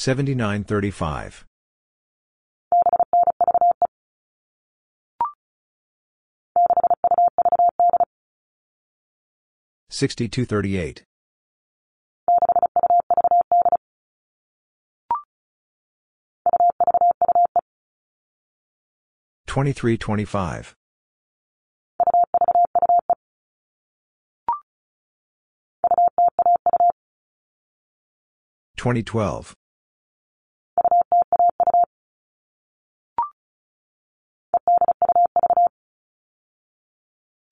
7935. 6238. 2325. 2012.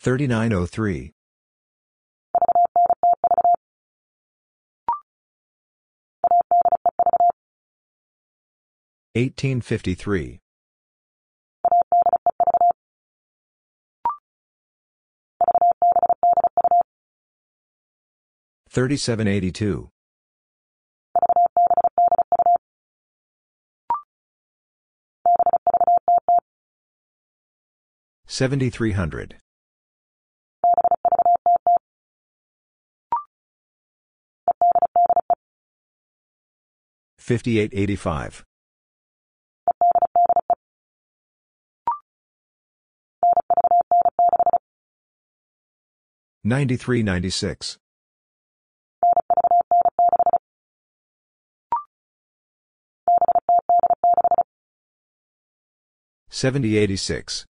3903. 1853. 3782. 7300. 5885. 9396. 7086.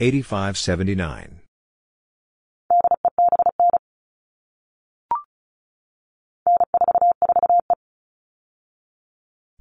8579.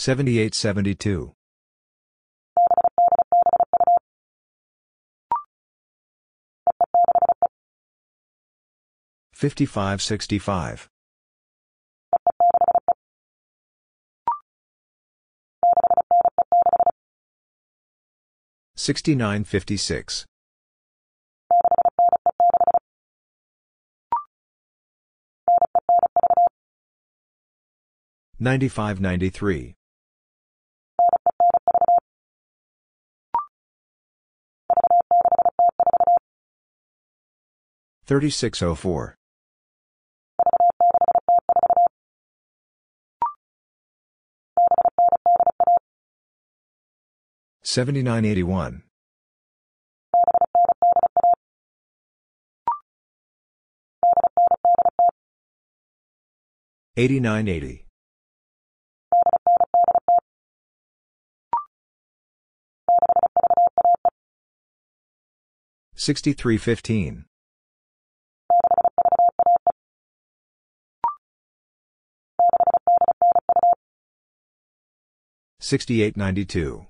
7872. 5565. 6956. 9593. 3604. 7981. 8980. 6315. 6892.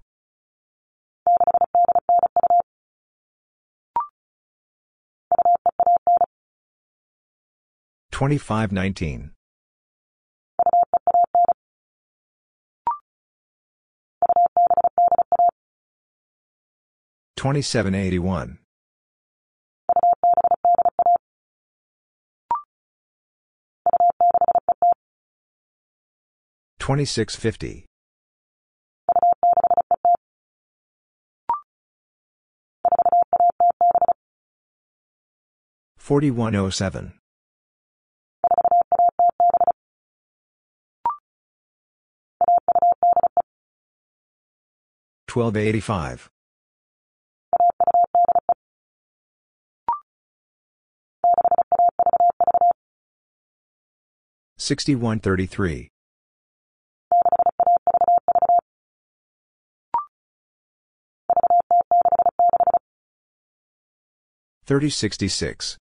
2519. 2781. 2650. 4107. 1285. 6133. 3066.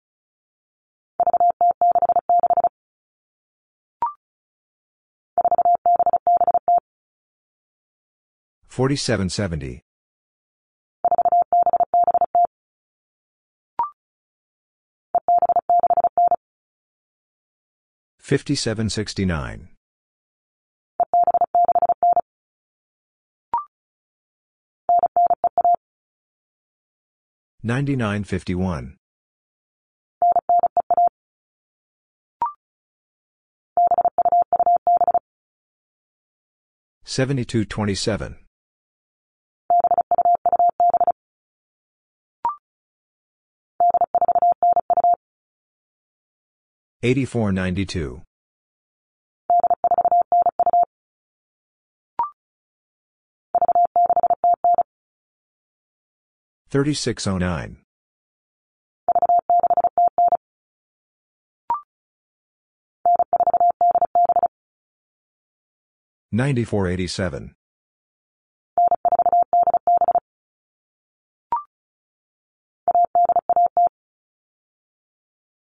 4770. 5769. 9951. 7227. 8492. 3609. 9487.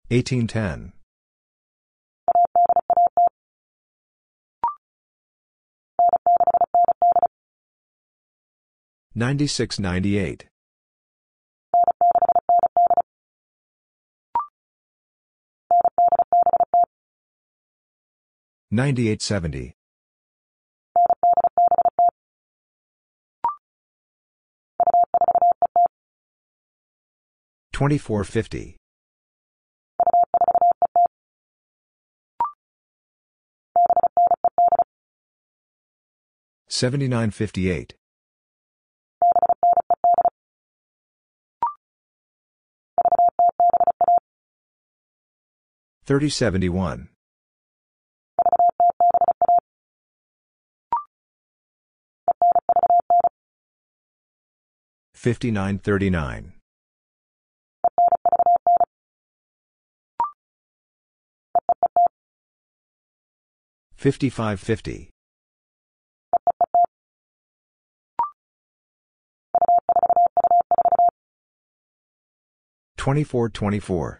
1810. 9698. 9870. 2450. 7958. 3071. 5939. 5550. 2424.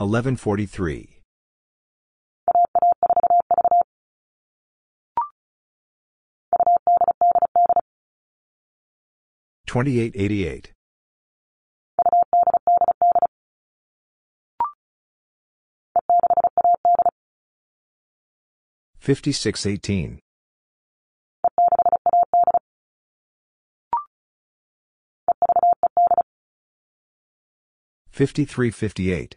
1143. 2888. 5618. 5358.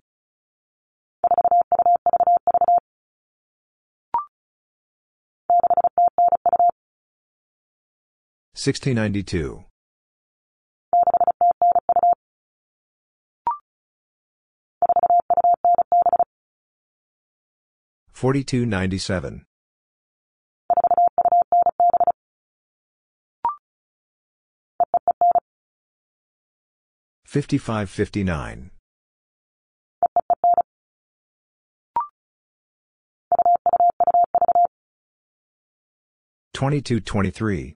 6092. 4297. 5559. 2223.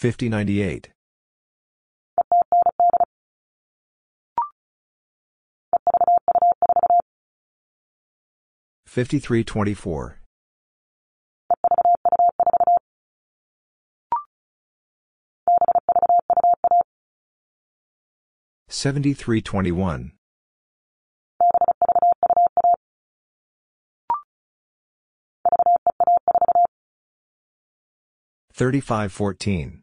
5098. 5324. 7321. 3514.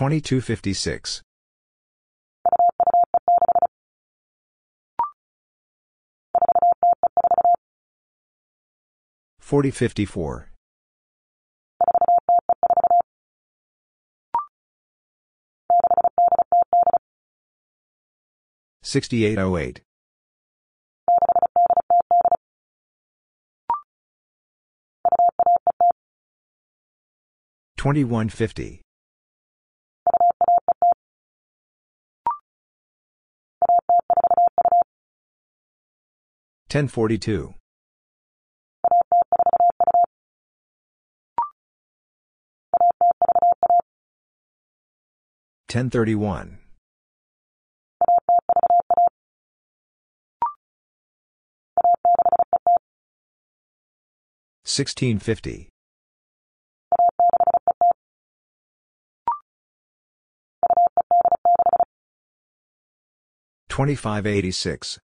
seventy-nine. Eleven sixty-four. Thirteen seventy-three. Twenty-two fifty-six. Forty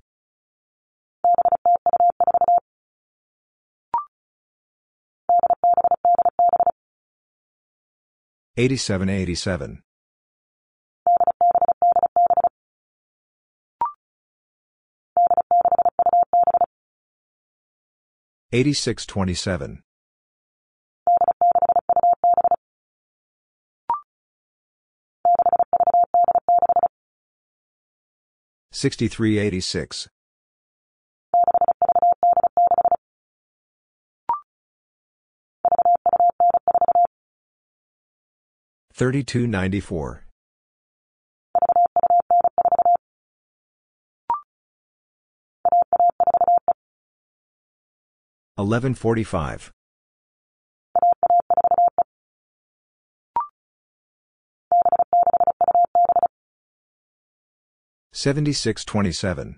Eighty-seven eighty-seven. Eighty-six twenty-seven. Sixty-three eighty-six. 3294. Eleven forty five. Seventy six twenty seven.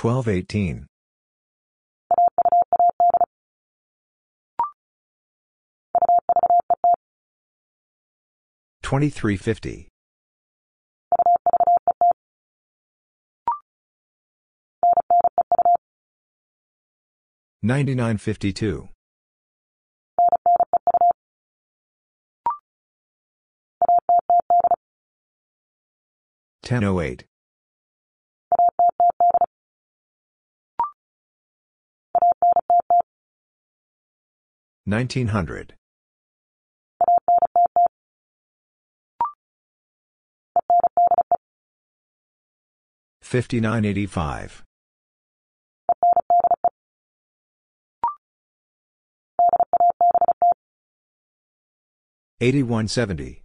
Twelve eighteen. Twenty-three fifty. 9952. 1008. 1900. 5985. 8170.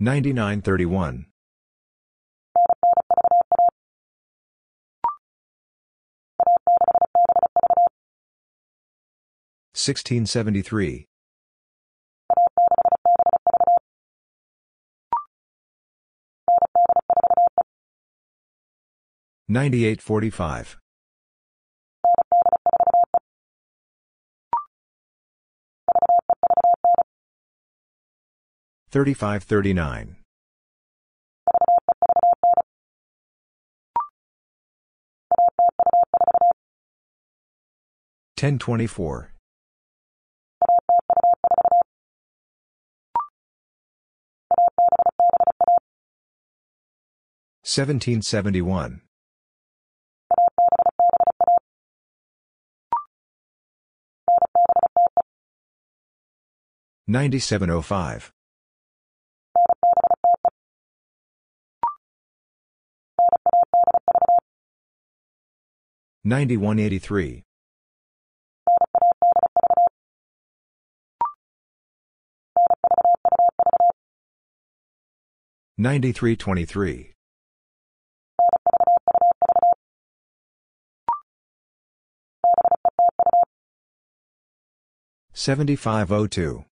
9931. 1673. 9845. 3539. 1024. 1771. 9705. 9183. 9323. 7502.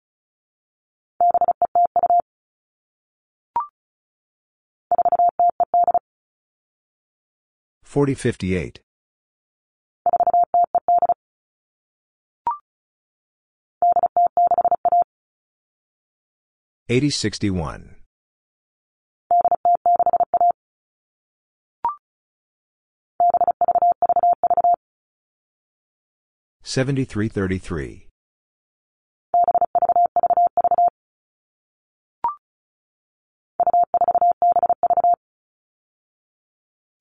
4058. 8061. 7333.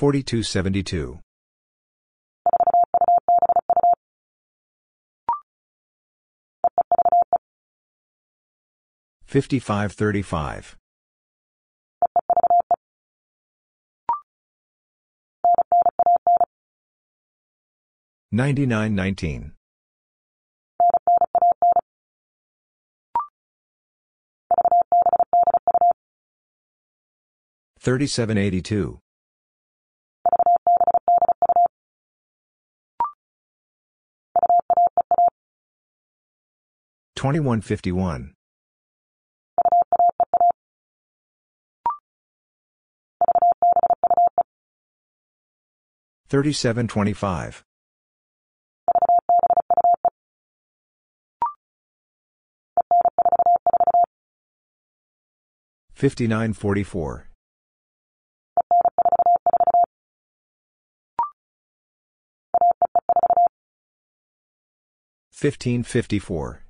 4272. 5535. 9919. 3782. 2151. 3725. 5944. 1554.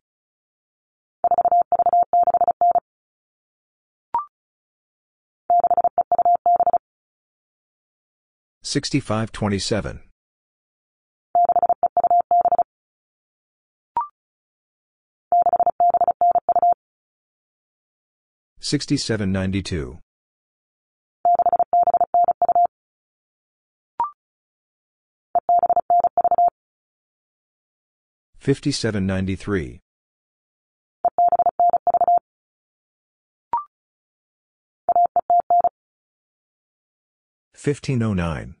6527. 6792. 5793. 1509.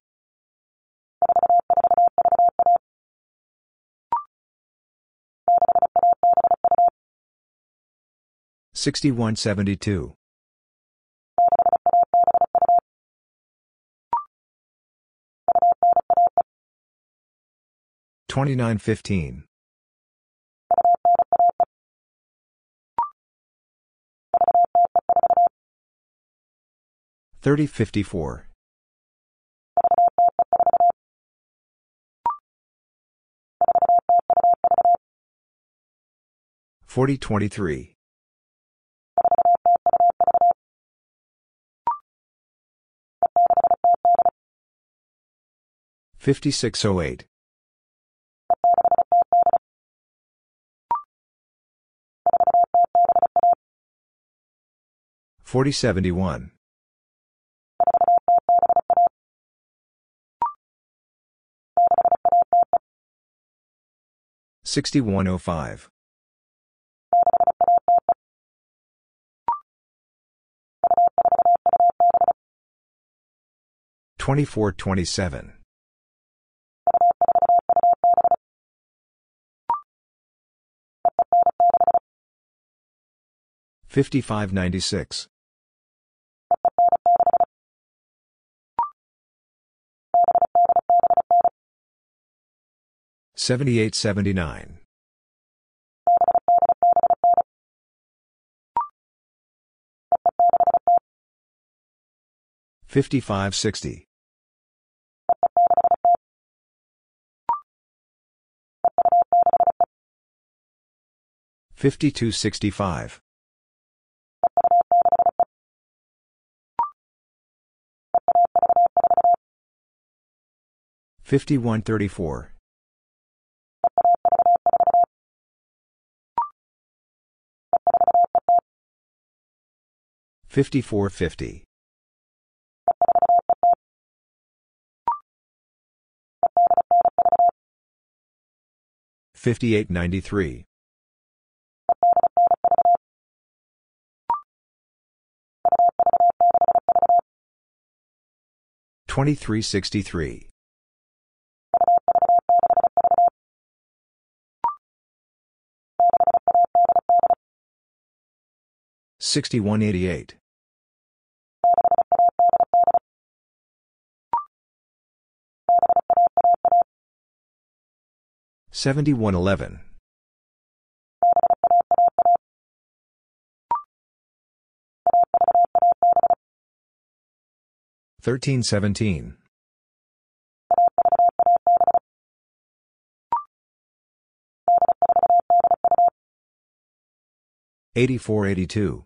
6172. 2915. 3054. 4023. 5608. 4071. 6105. 2427. 5596. 6107. 7879. 5560. 5265. 5134. 5450. 5893. 2363. 6188. 7111. 1317. 8482.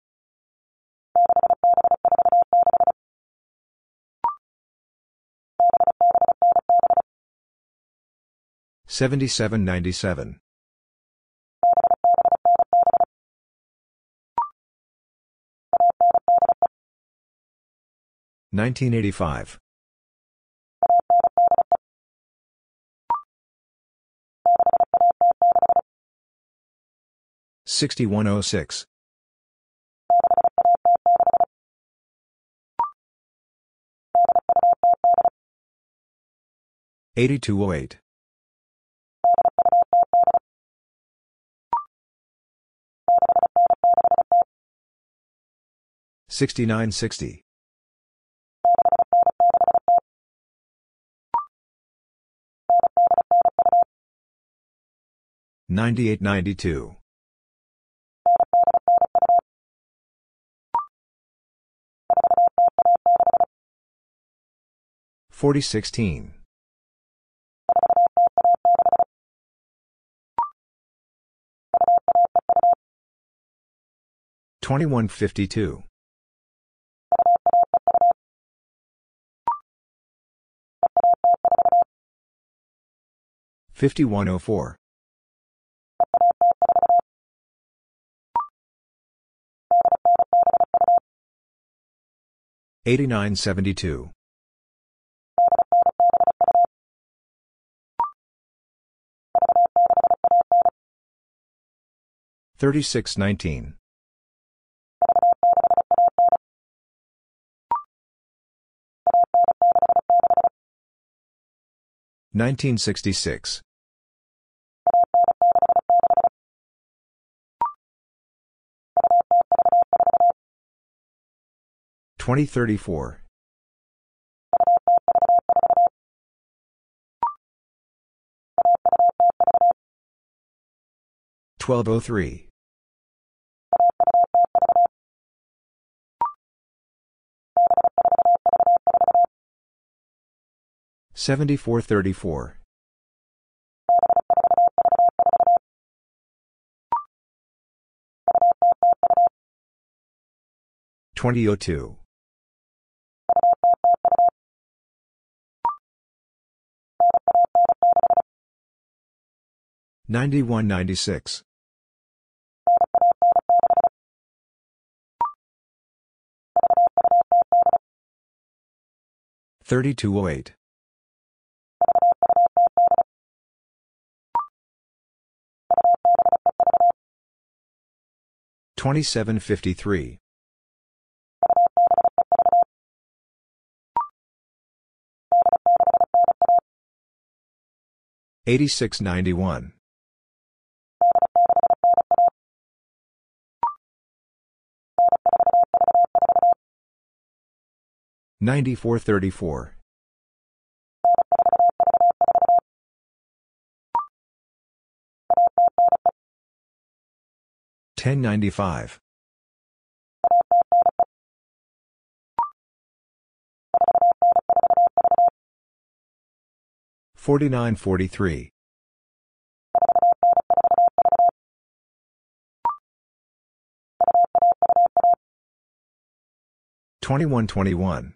7797. 1985. 6106. 8208. 6960. 9892. 4016. 2152. 5104. 8972. 3619. 1966. 2034. 1203. 7434. 2002. 9196. 3208. 2753. 8691. 9434. 1095. 4943. 2121.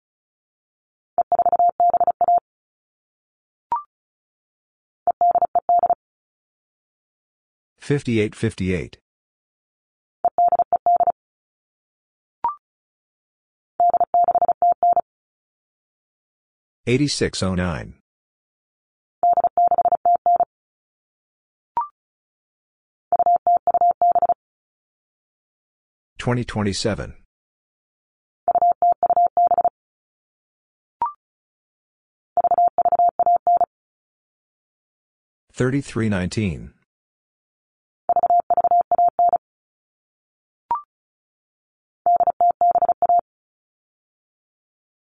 5858. 8609. 2027. 3319.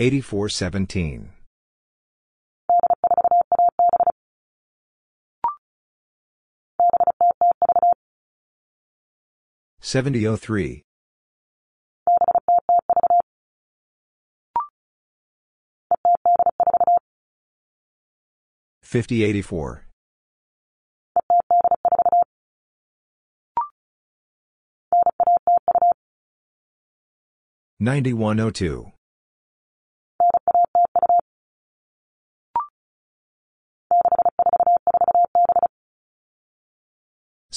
8417. 7003. 5084. 9102.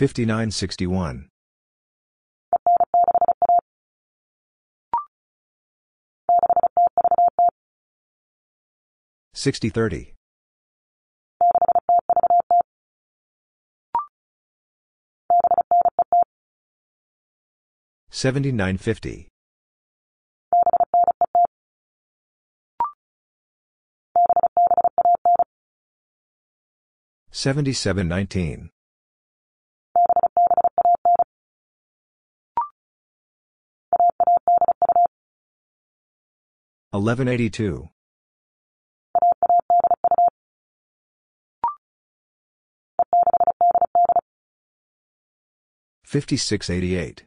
thirteen. Thirty-four oh four. Fifty-nine sixty-one.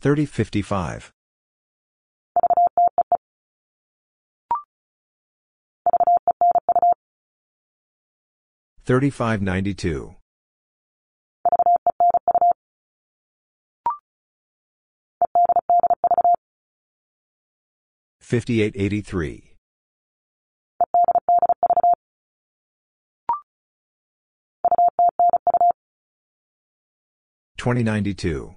Sixty thirty. Seventy-nine fifty. Seventy-seven nineteen.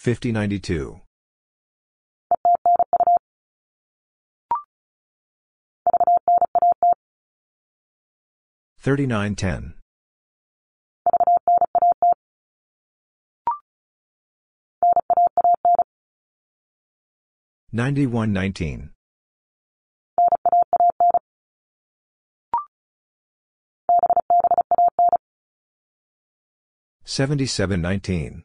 eighty-eight. Thirty-four eighty-seven. Thirty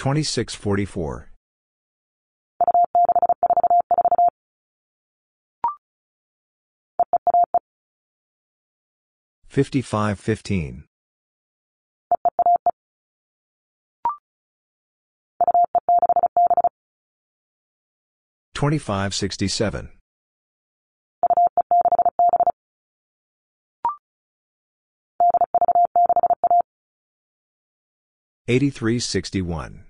2644. 5515. 2567. 8361.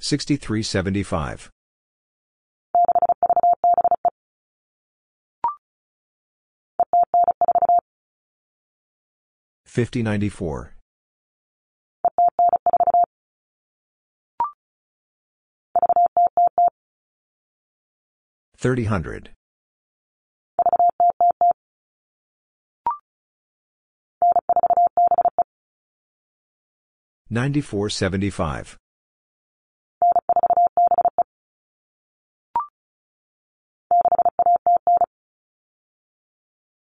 6375. 5094. 3000. 9475.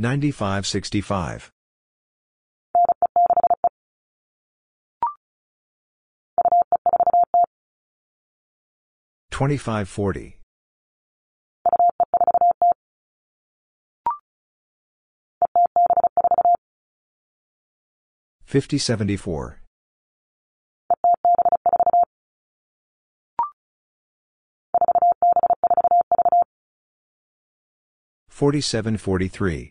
9565. 2540. 5074. 4743.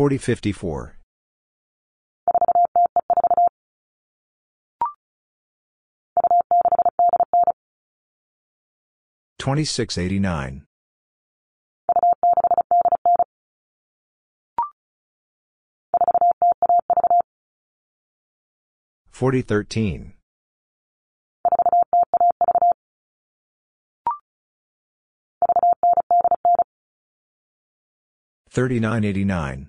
4054. 2689. 4013. 3989.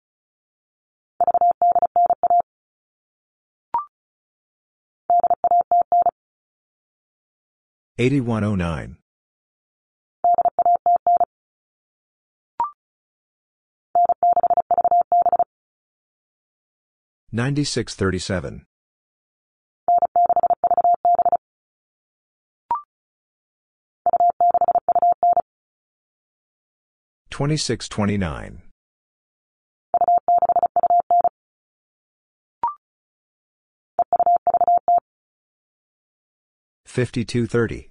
8109. 9637. 2629. 5230.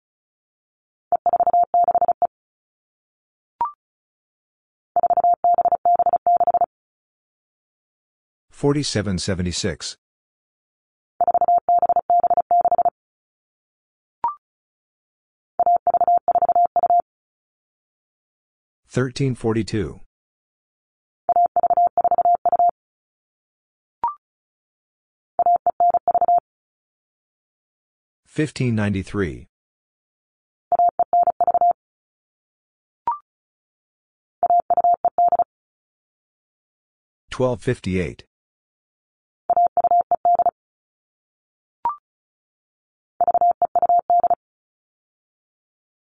4776. 1342. Fifteen ninety three. 1258.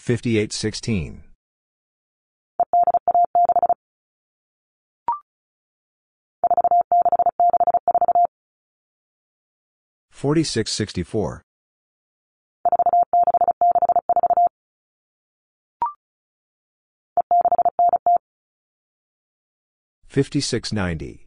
Fifty-eight sixteen. Forty-six sixty-four. Fifty-six ninety.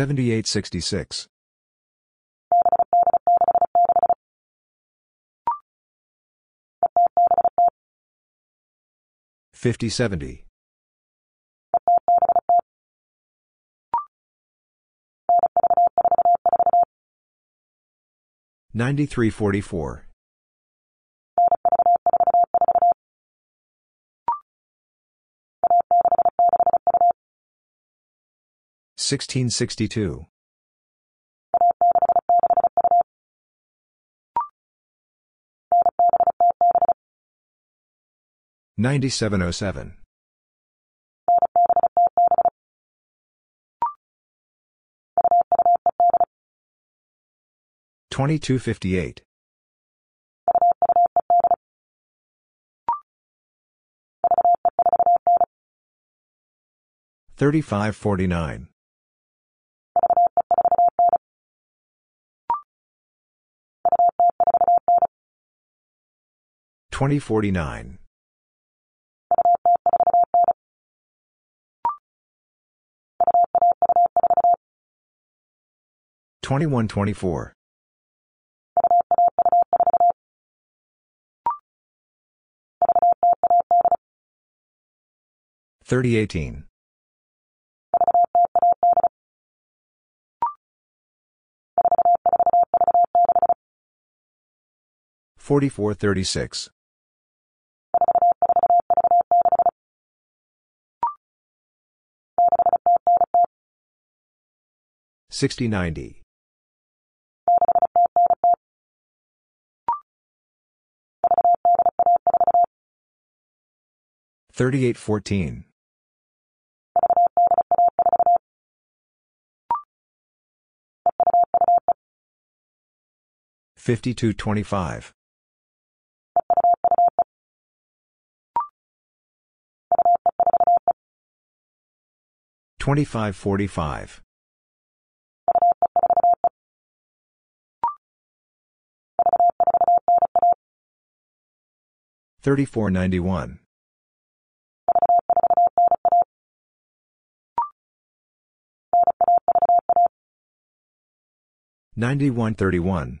Eighty-eight eighty-four. Fifty-seven seventeen. Ninety-one sixty-seven. Seventy-eight sixty-six. Fifty seventy. Ninety-three forty-four. Sixteen sixty-two. Ninety-seven oh seven. Twenty-two fifty-eight. Thirty-five forty-nine. 3018. 4436. 6090. 3814. 5225. 2545. 3491. 9131.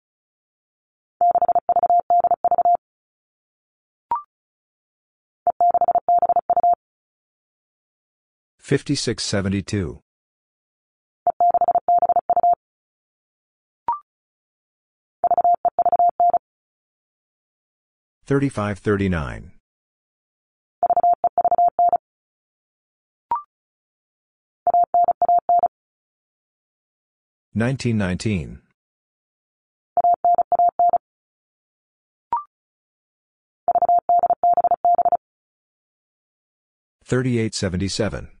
5672. 3539. 1919. 3877.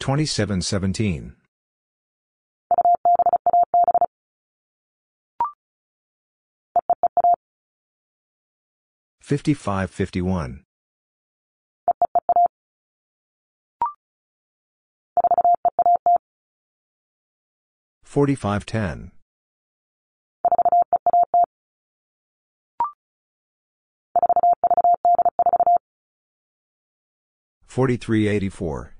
2717. 5551. 4510. 4384.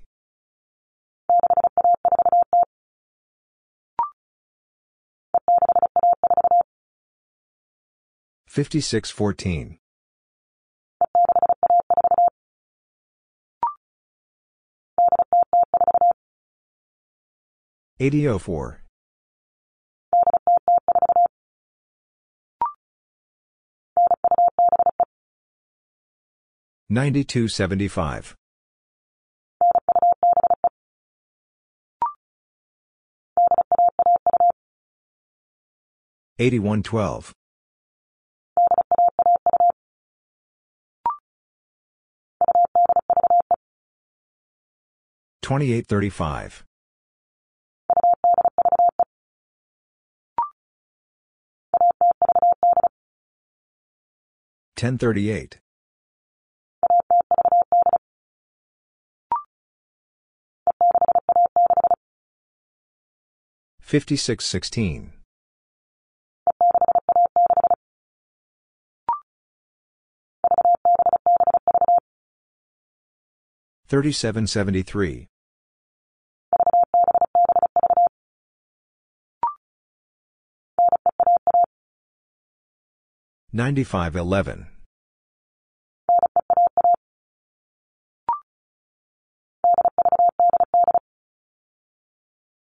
5614. 8004. 9275. 8112. 2835. 1038. 5616. 3773. 9511.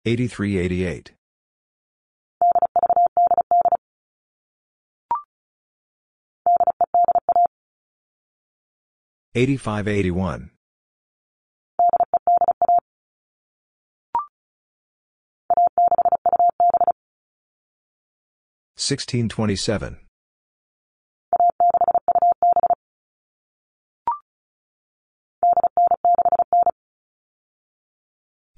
8388. 8581. 1627.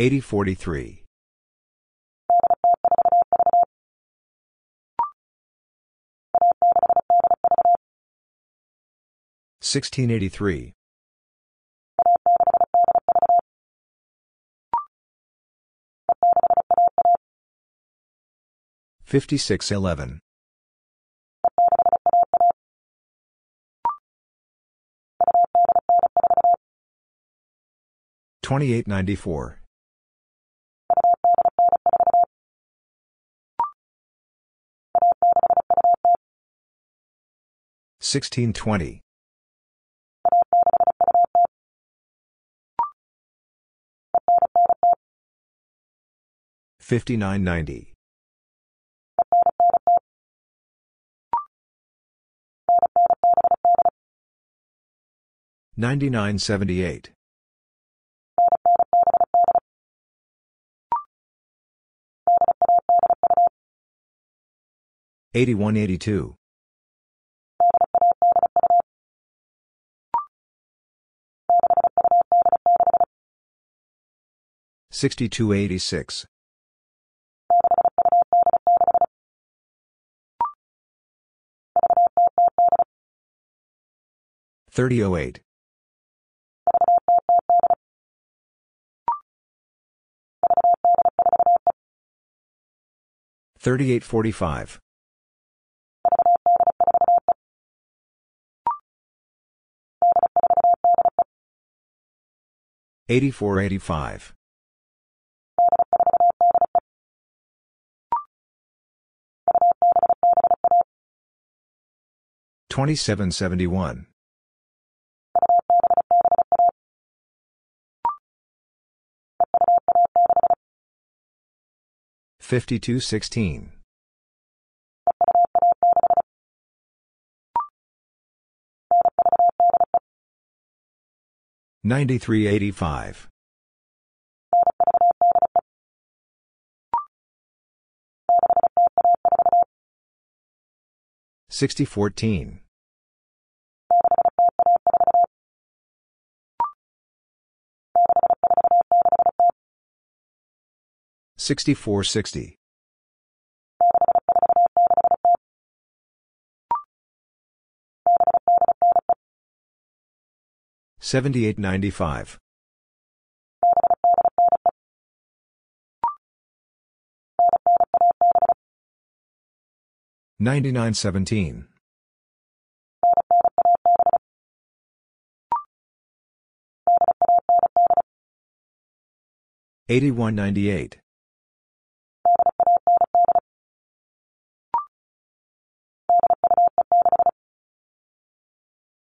8043. 1683. 5611. 2894. 1620. 5990. 9978. 8182. 6286. 3008. 3845. 8485. 2771. 5216. 9385. 6014. 6460. 7895. 9917. 8198.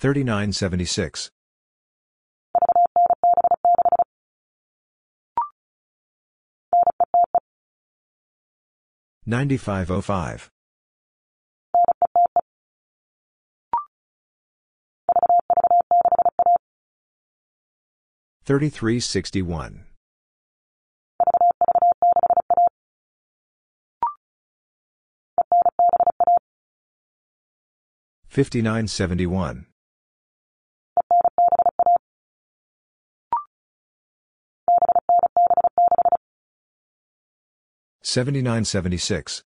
3976. 9505. 3361. 5971. 7976.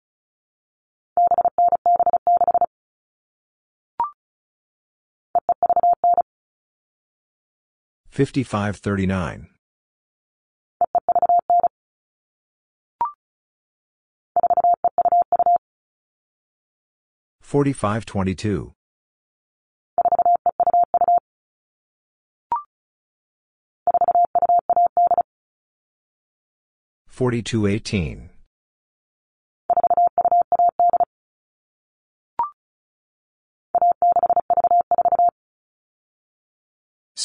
5539. 4522. 4218.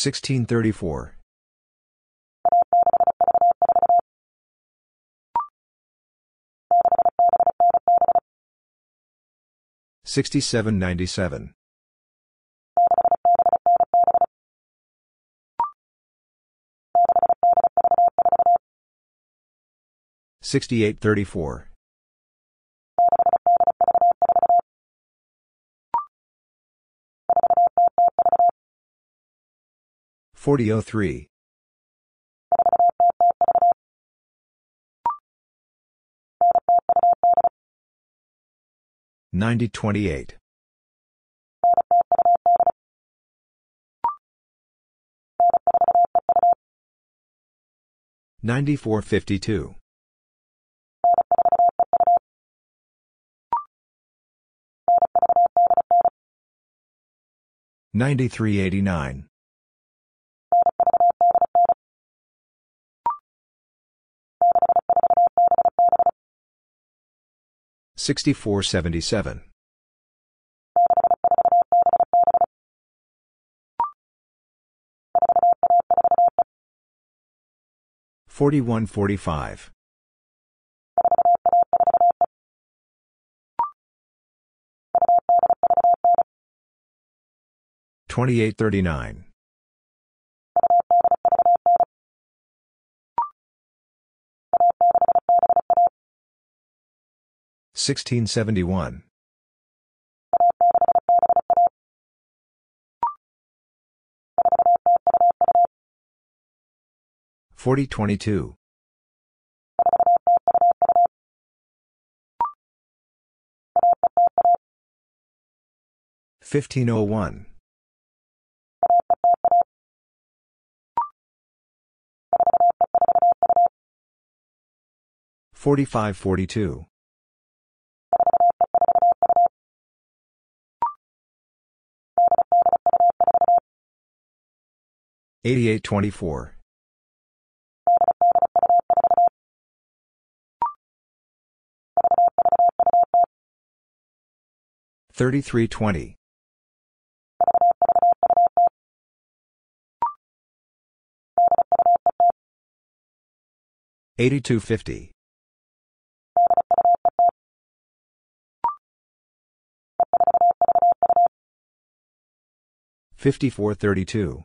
1634. Sixty-seven ninety-seven. Sixty-eight thirty-four. Forty oh three. Ninety twenty-eight. 9452. 9389. 6477. Forty-one forty-five. Twenty-eight thirty-nine. 1671. 4022. 1501. 4542. 8824. 3320. 8250. 5432.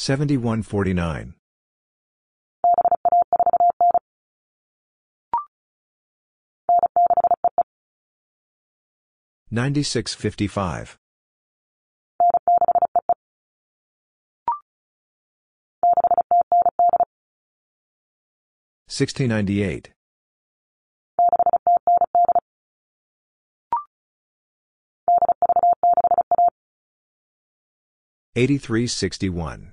7149. 9655. 1698. 8361.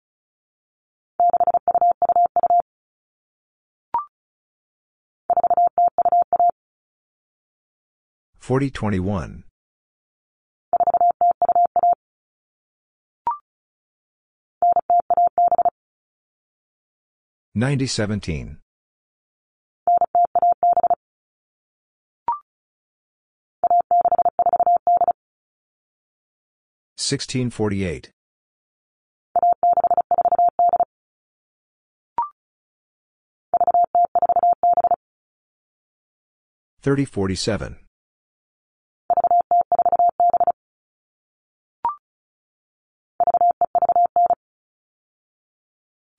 4021. 9017. 1648. 3047.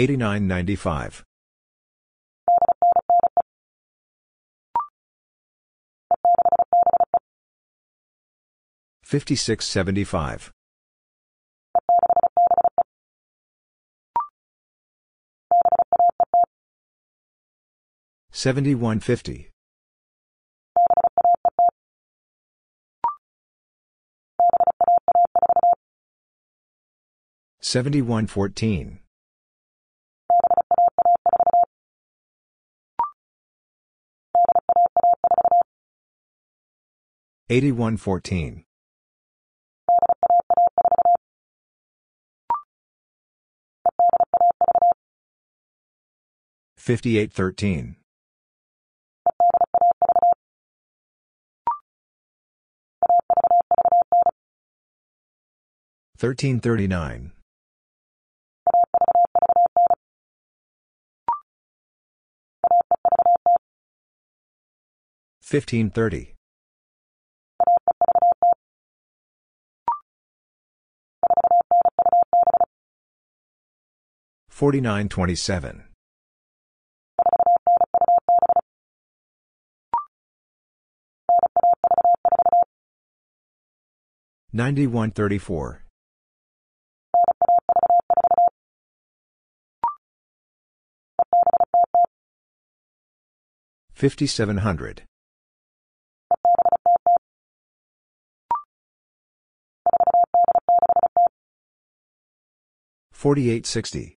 8995. 5675. 7150. 7114. 8114. 5813. 1339. 1530. 4927. 9134. 5700. 4860.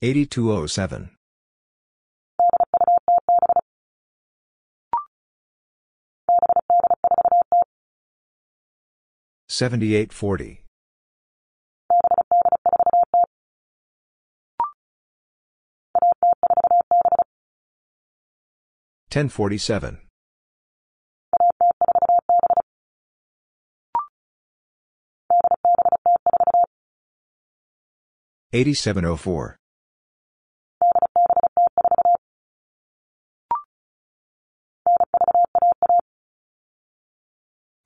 8207. 7840. 1047. 8704.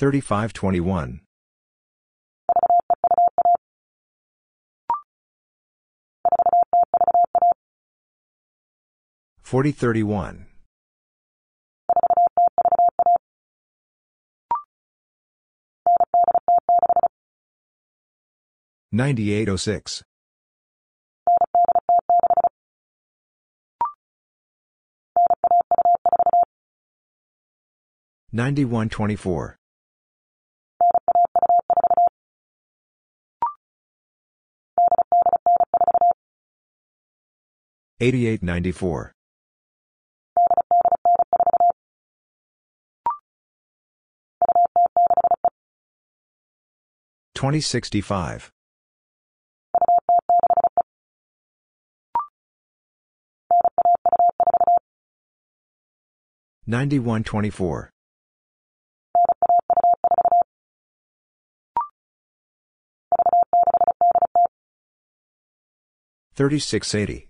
3521. 4031. 9806. 9124. 8894. 2065. 9124. 3680.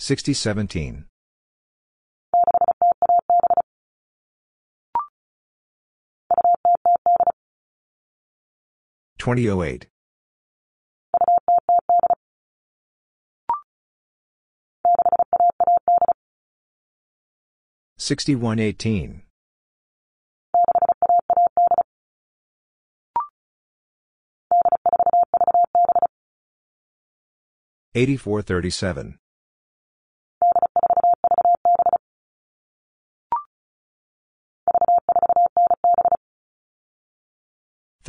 6017. 2008. 6118. 8437.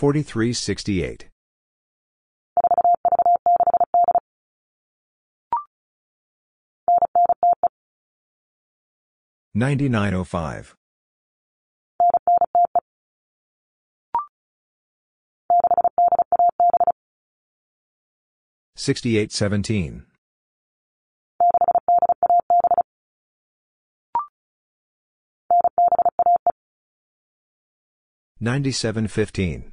4368. 9905. 6817. 9715.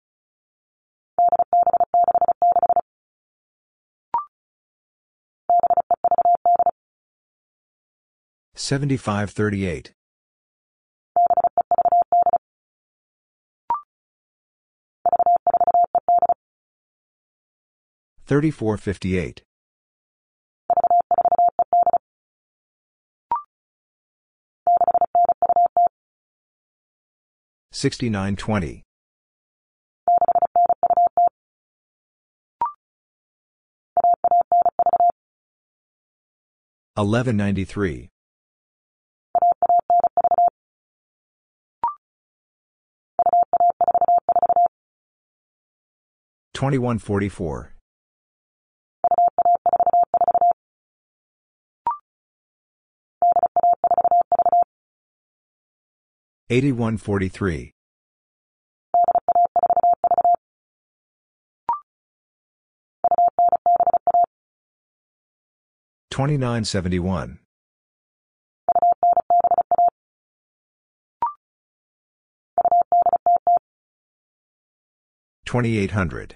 7538. 3458. 6920. 1193. 2144. 8143. 2971. 2800.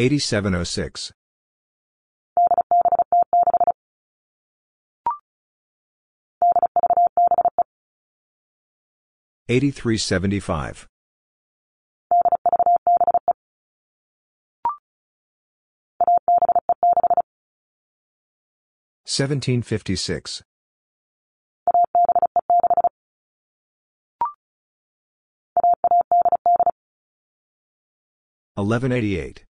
8706. 8375. 1756. 1188.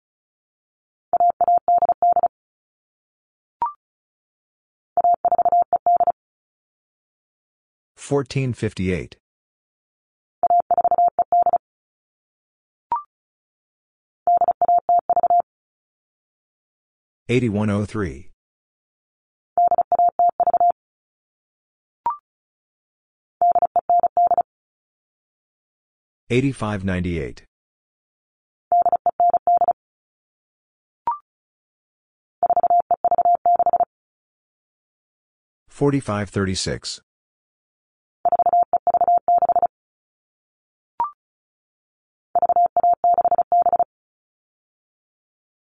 1458. 8103. 8598. 4536.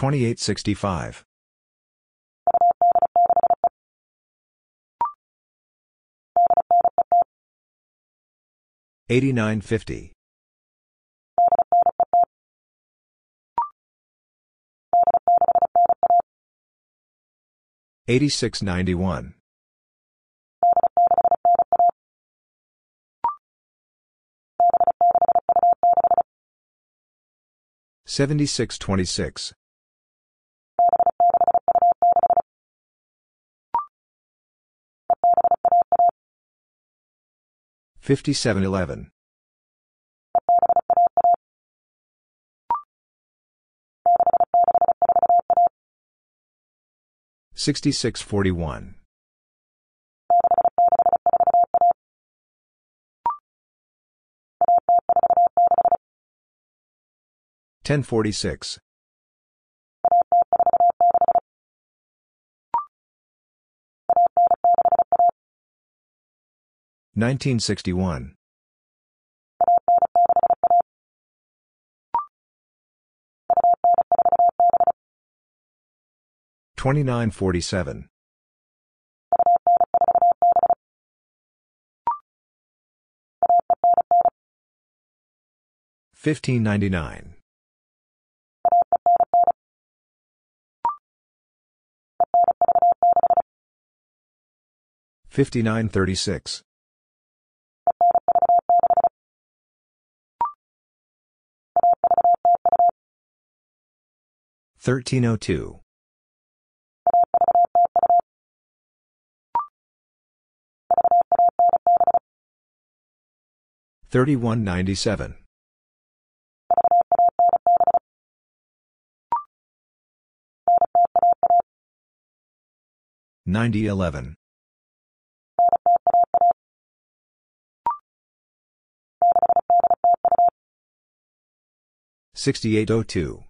2865. 8950. 8691. 7626. 5711. Sixty-six forty-one, ten forty-six. 1961. 2947. 1599. 5936. 1302. 3197. 9011. 6802.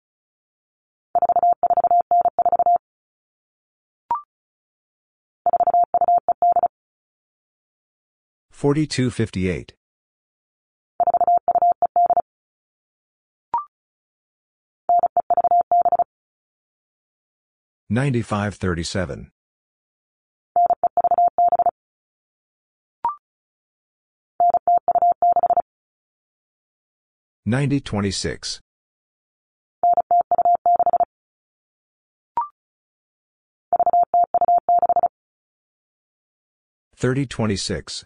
4258. 9537. 9026. 3026.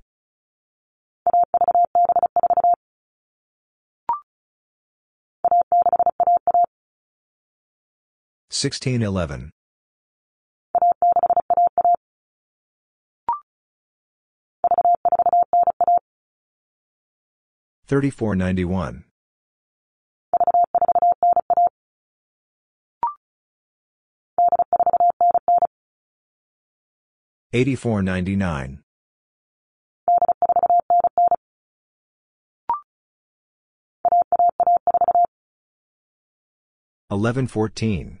1611. 3491. 8499. 1114.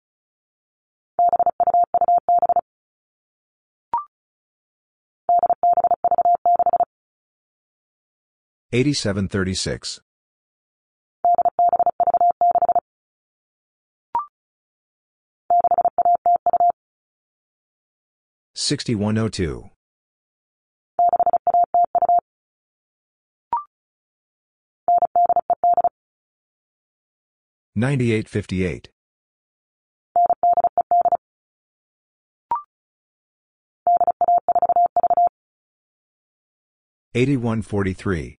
8736. 6102. 9858. 8143.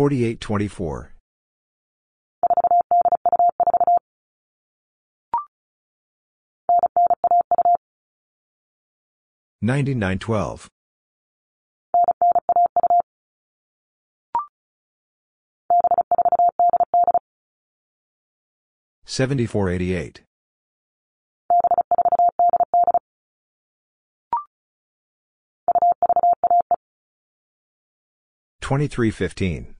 4824. 9912. 7488. 2315.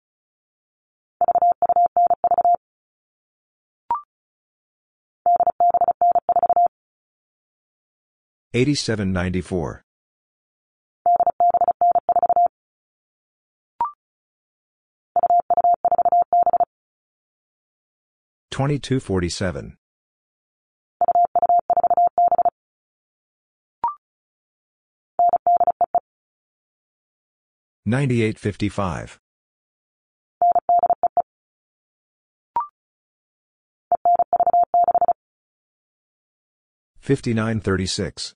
8794. 2247. 9855. 5936.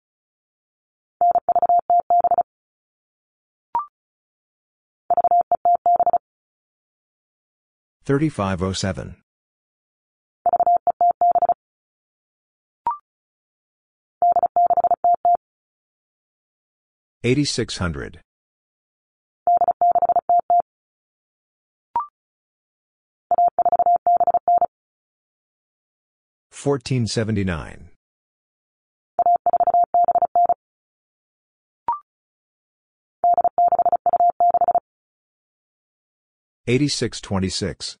3507. 8600. 1479. 8626.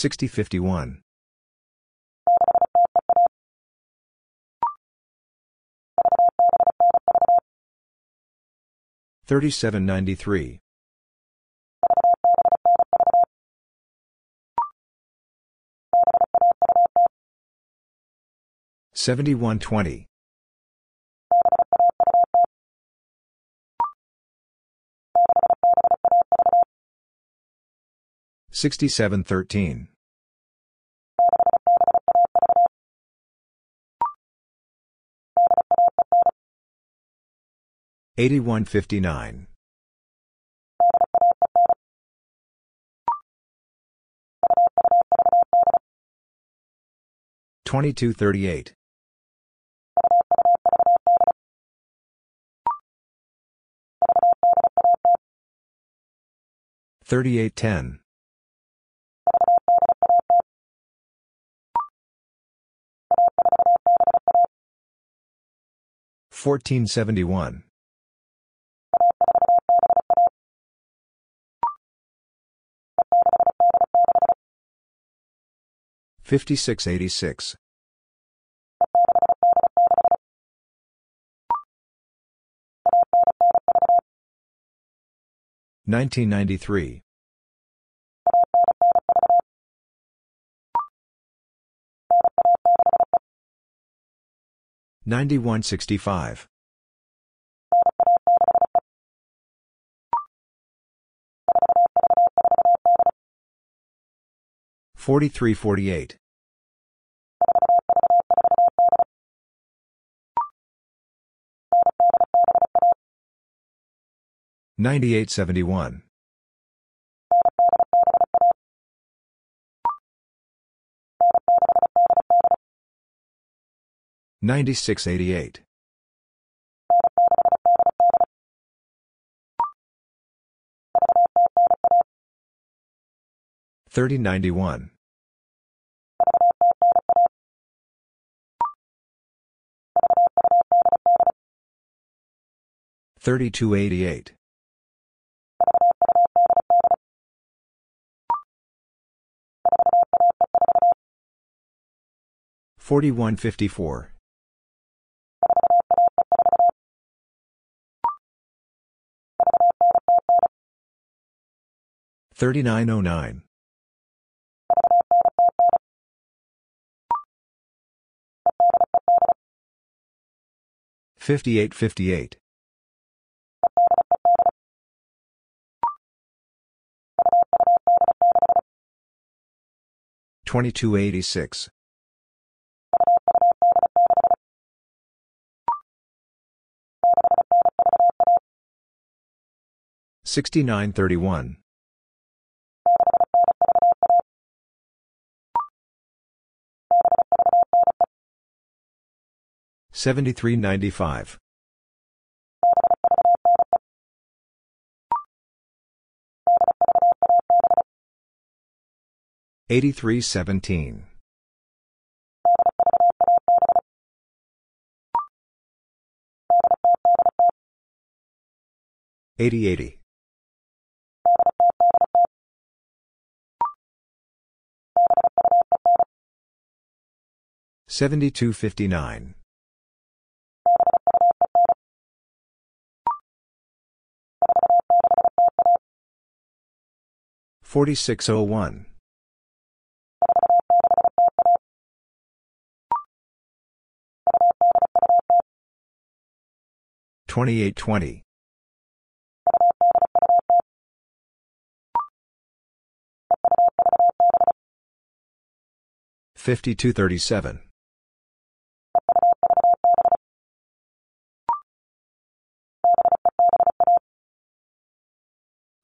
6051. 3793. 7120. 6713. 8159. 2238. 3810. 1471. 5686. 1993. 9165. 4348. 9871. 9688. 3091. 3288. 4154. 3909. 5858. 2286. 6931. 7395. 8317. 8080. 7259. 4601. 2820. 5237.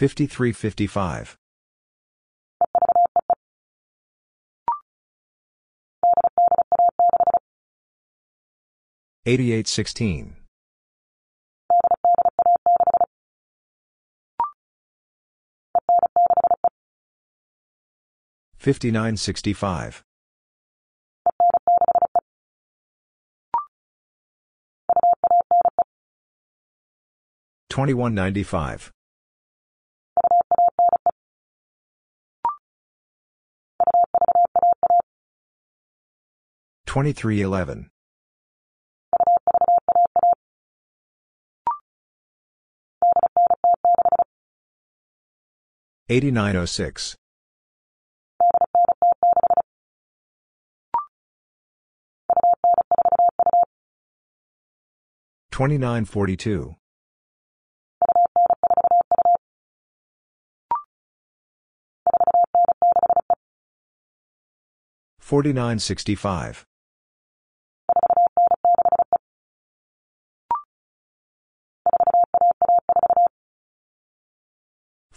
5355. 8816. 5965. 2195. 2311. 8906. 2942. 4965.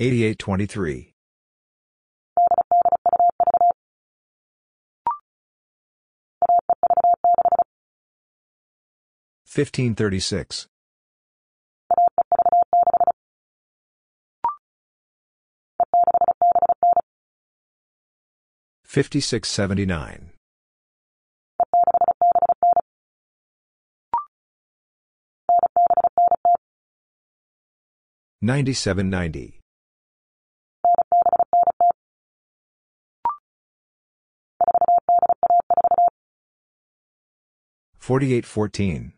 8823. 1536. 5679. 9790. 4814.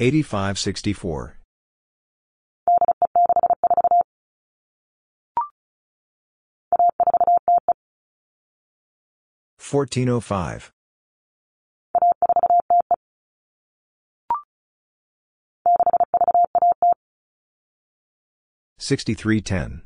8564. 1405. 6310.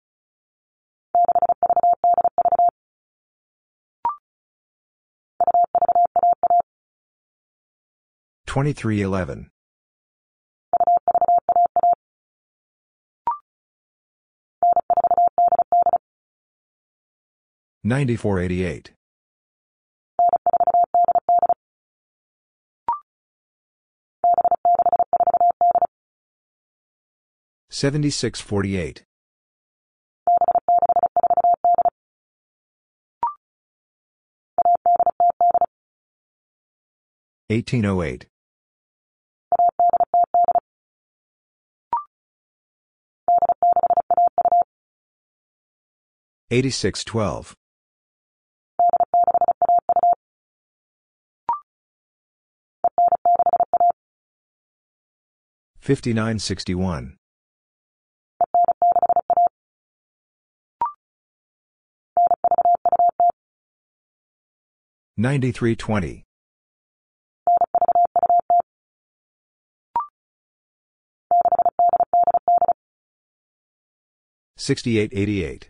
2311. 9488. 7648. 1808. 8612. 5961. 9320. 6888.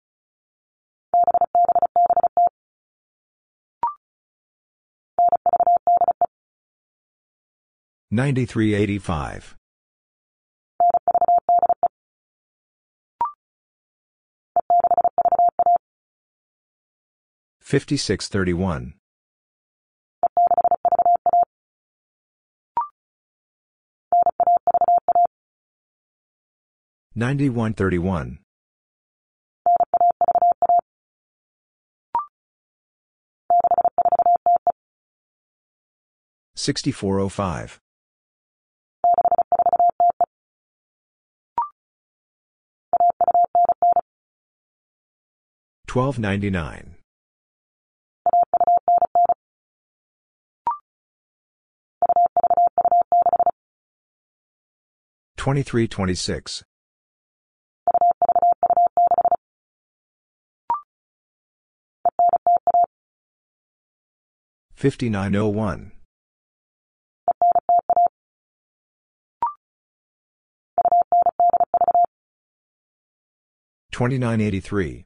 9385. 5631. 9131. 6405. 1299. 2326. 5901. 2983.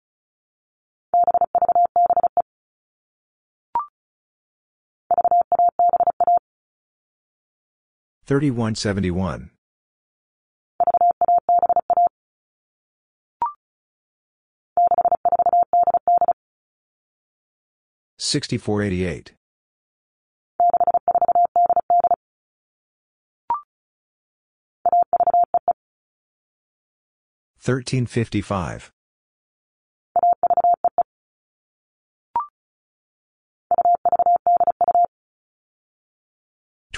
Seventy-three seventy-five. Thirty-one seventy-one. 6488. 1355.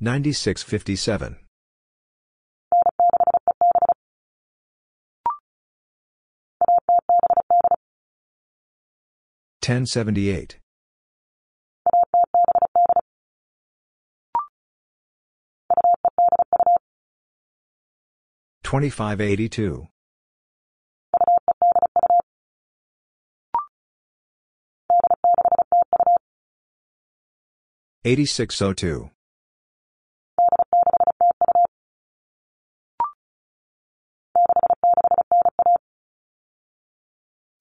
9657. 1078. 2582. 8602.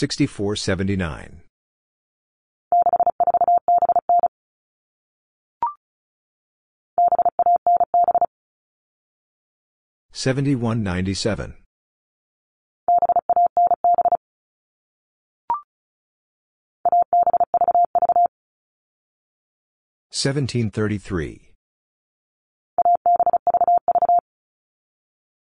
4799. Sixty-four seventy-nine. Seventy-one ninety-seven. Seventeen thirty-three.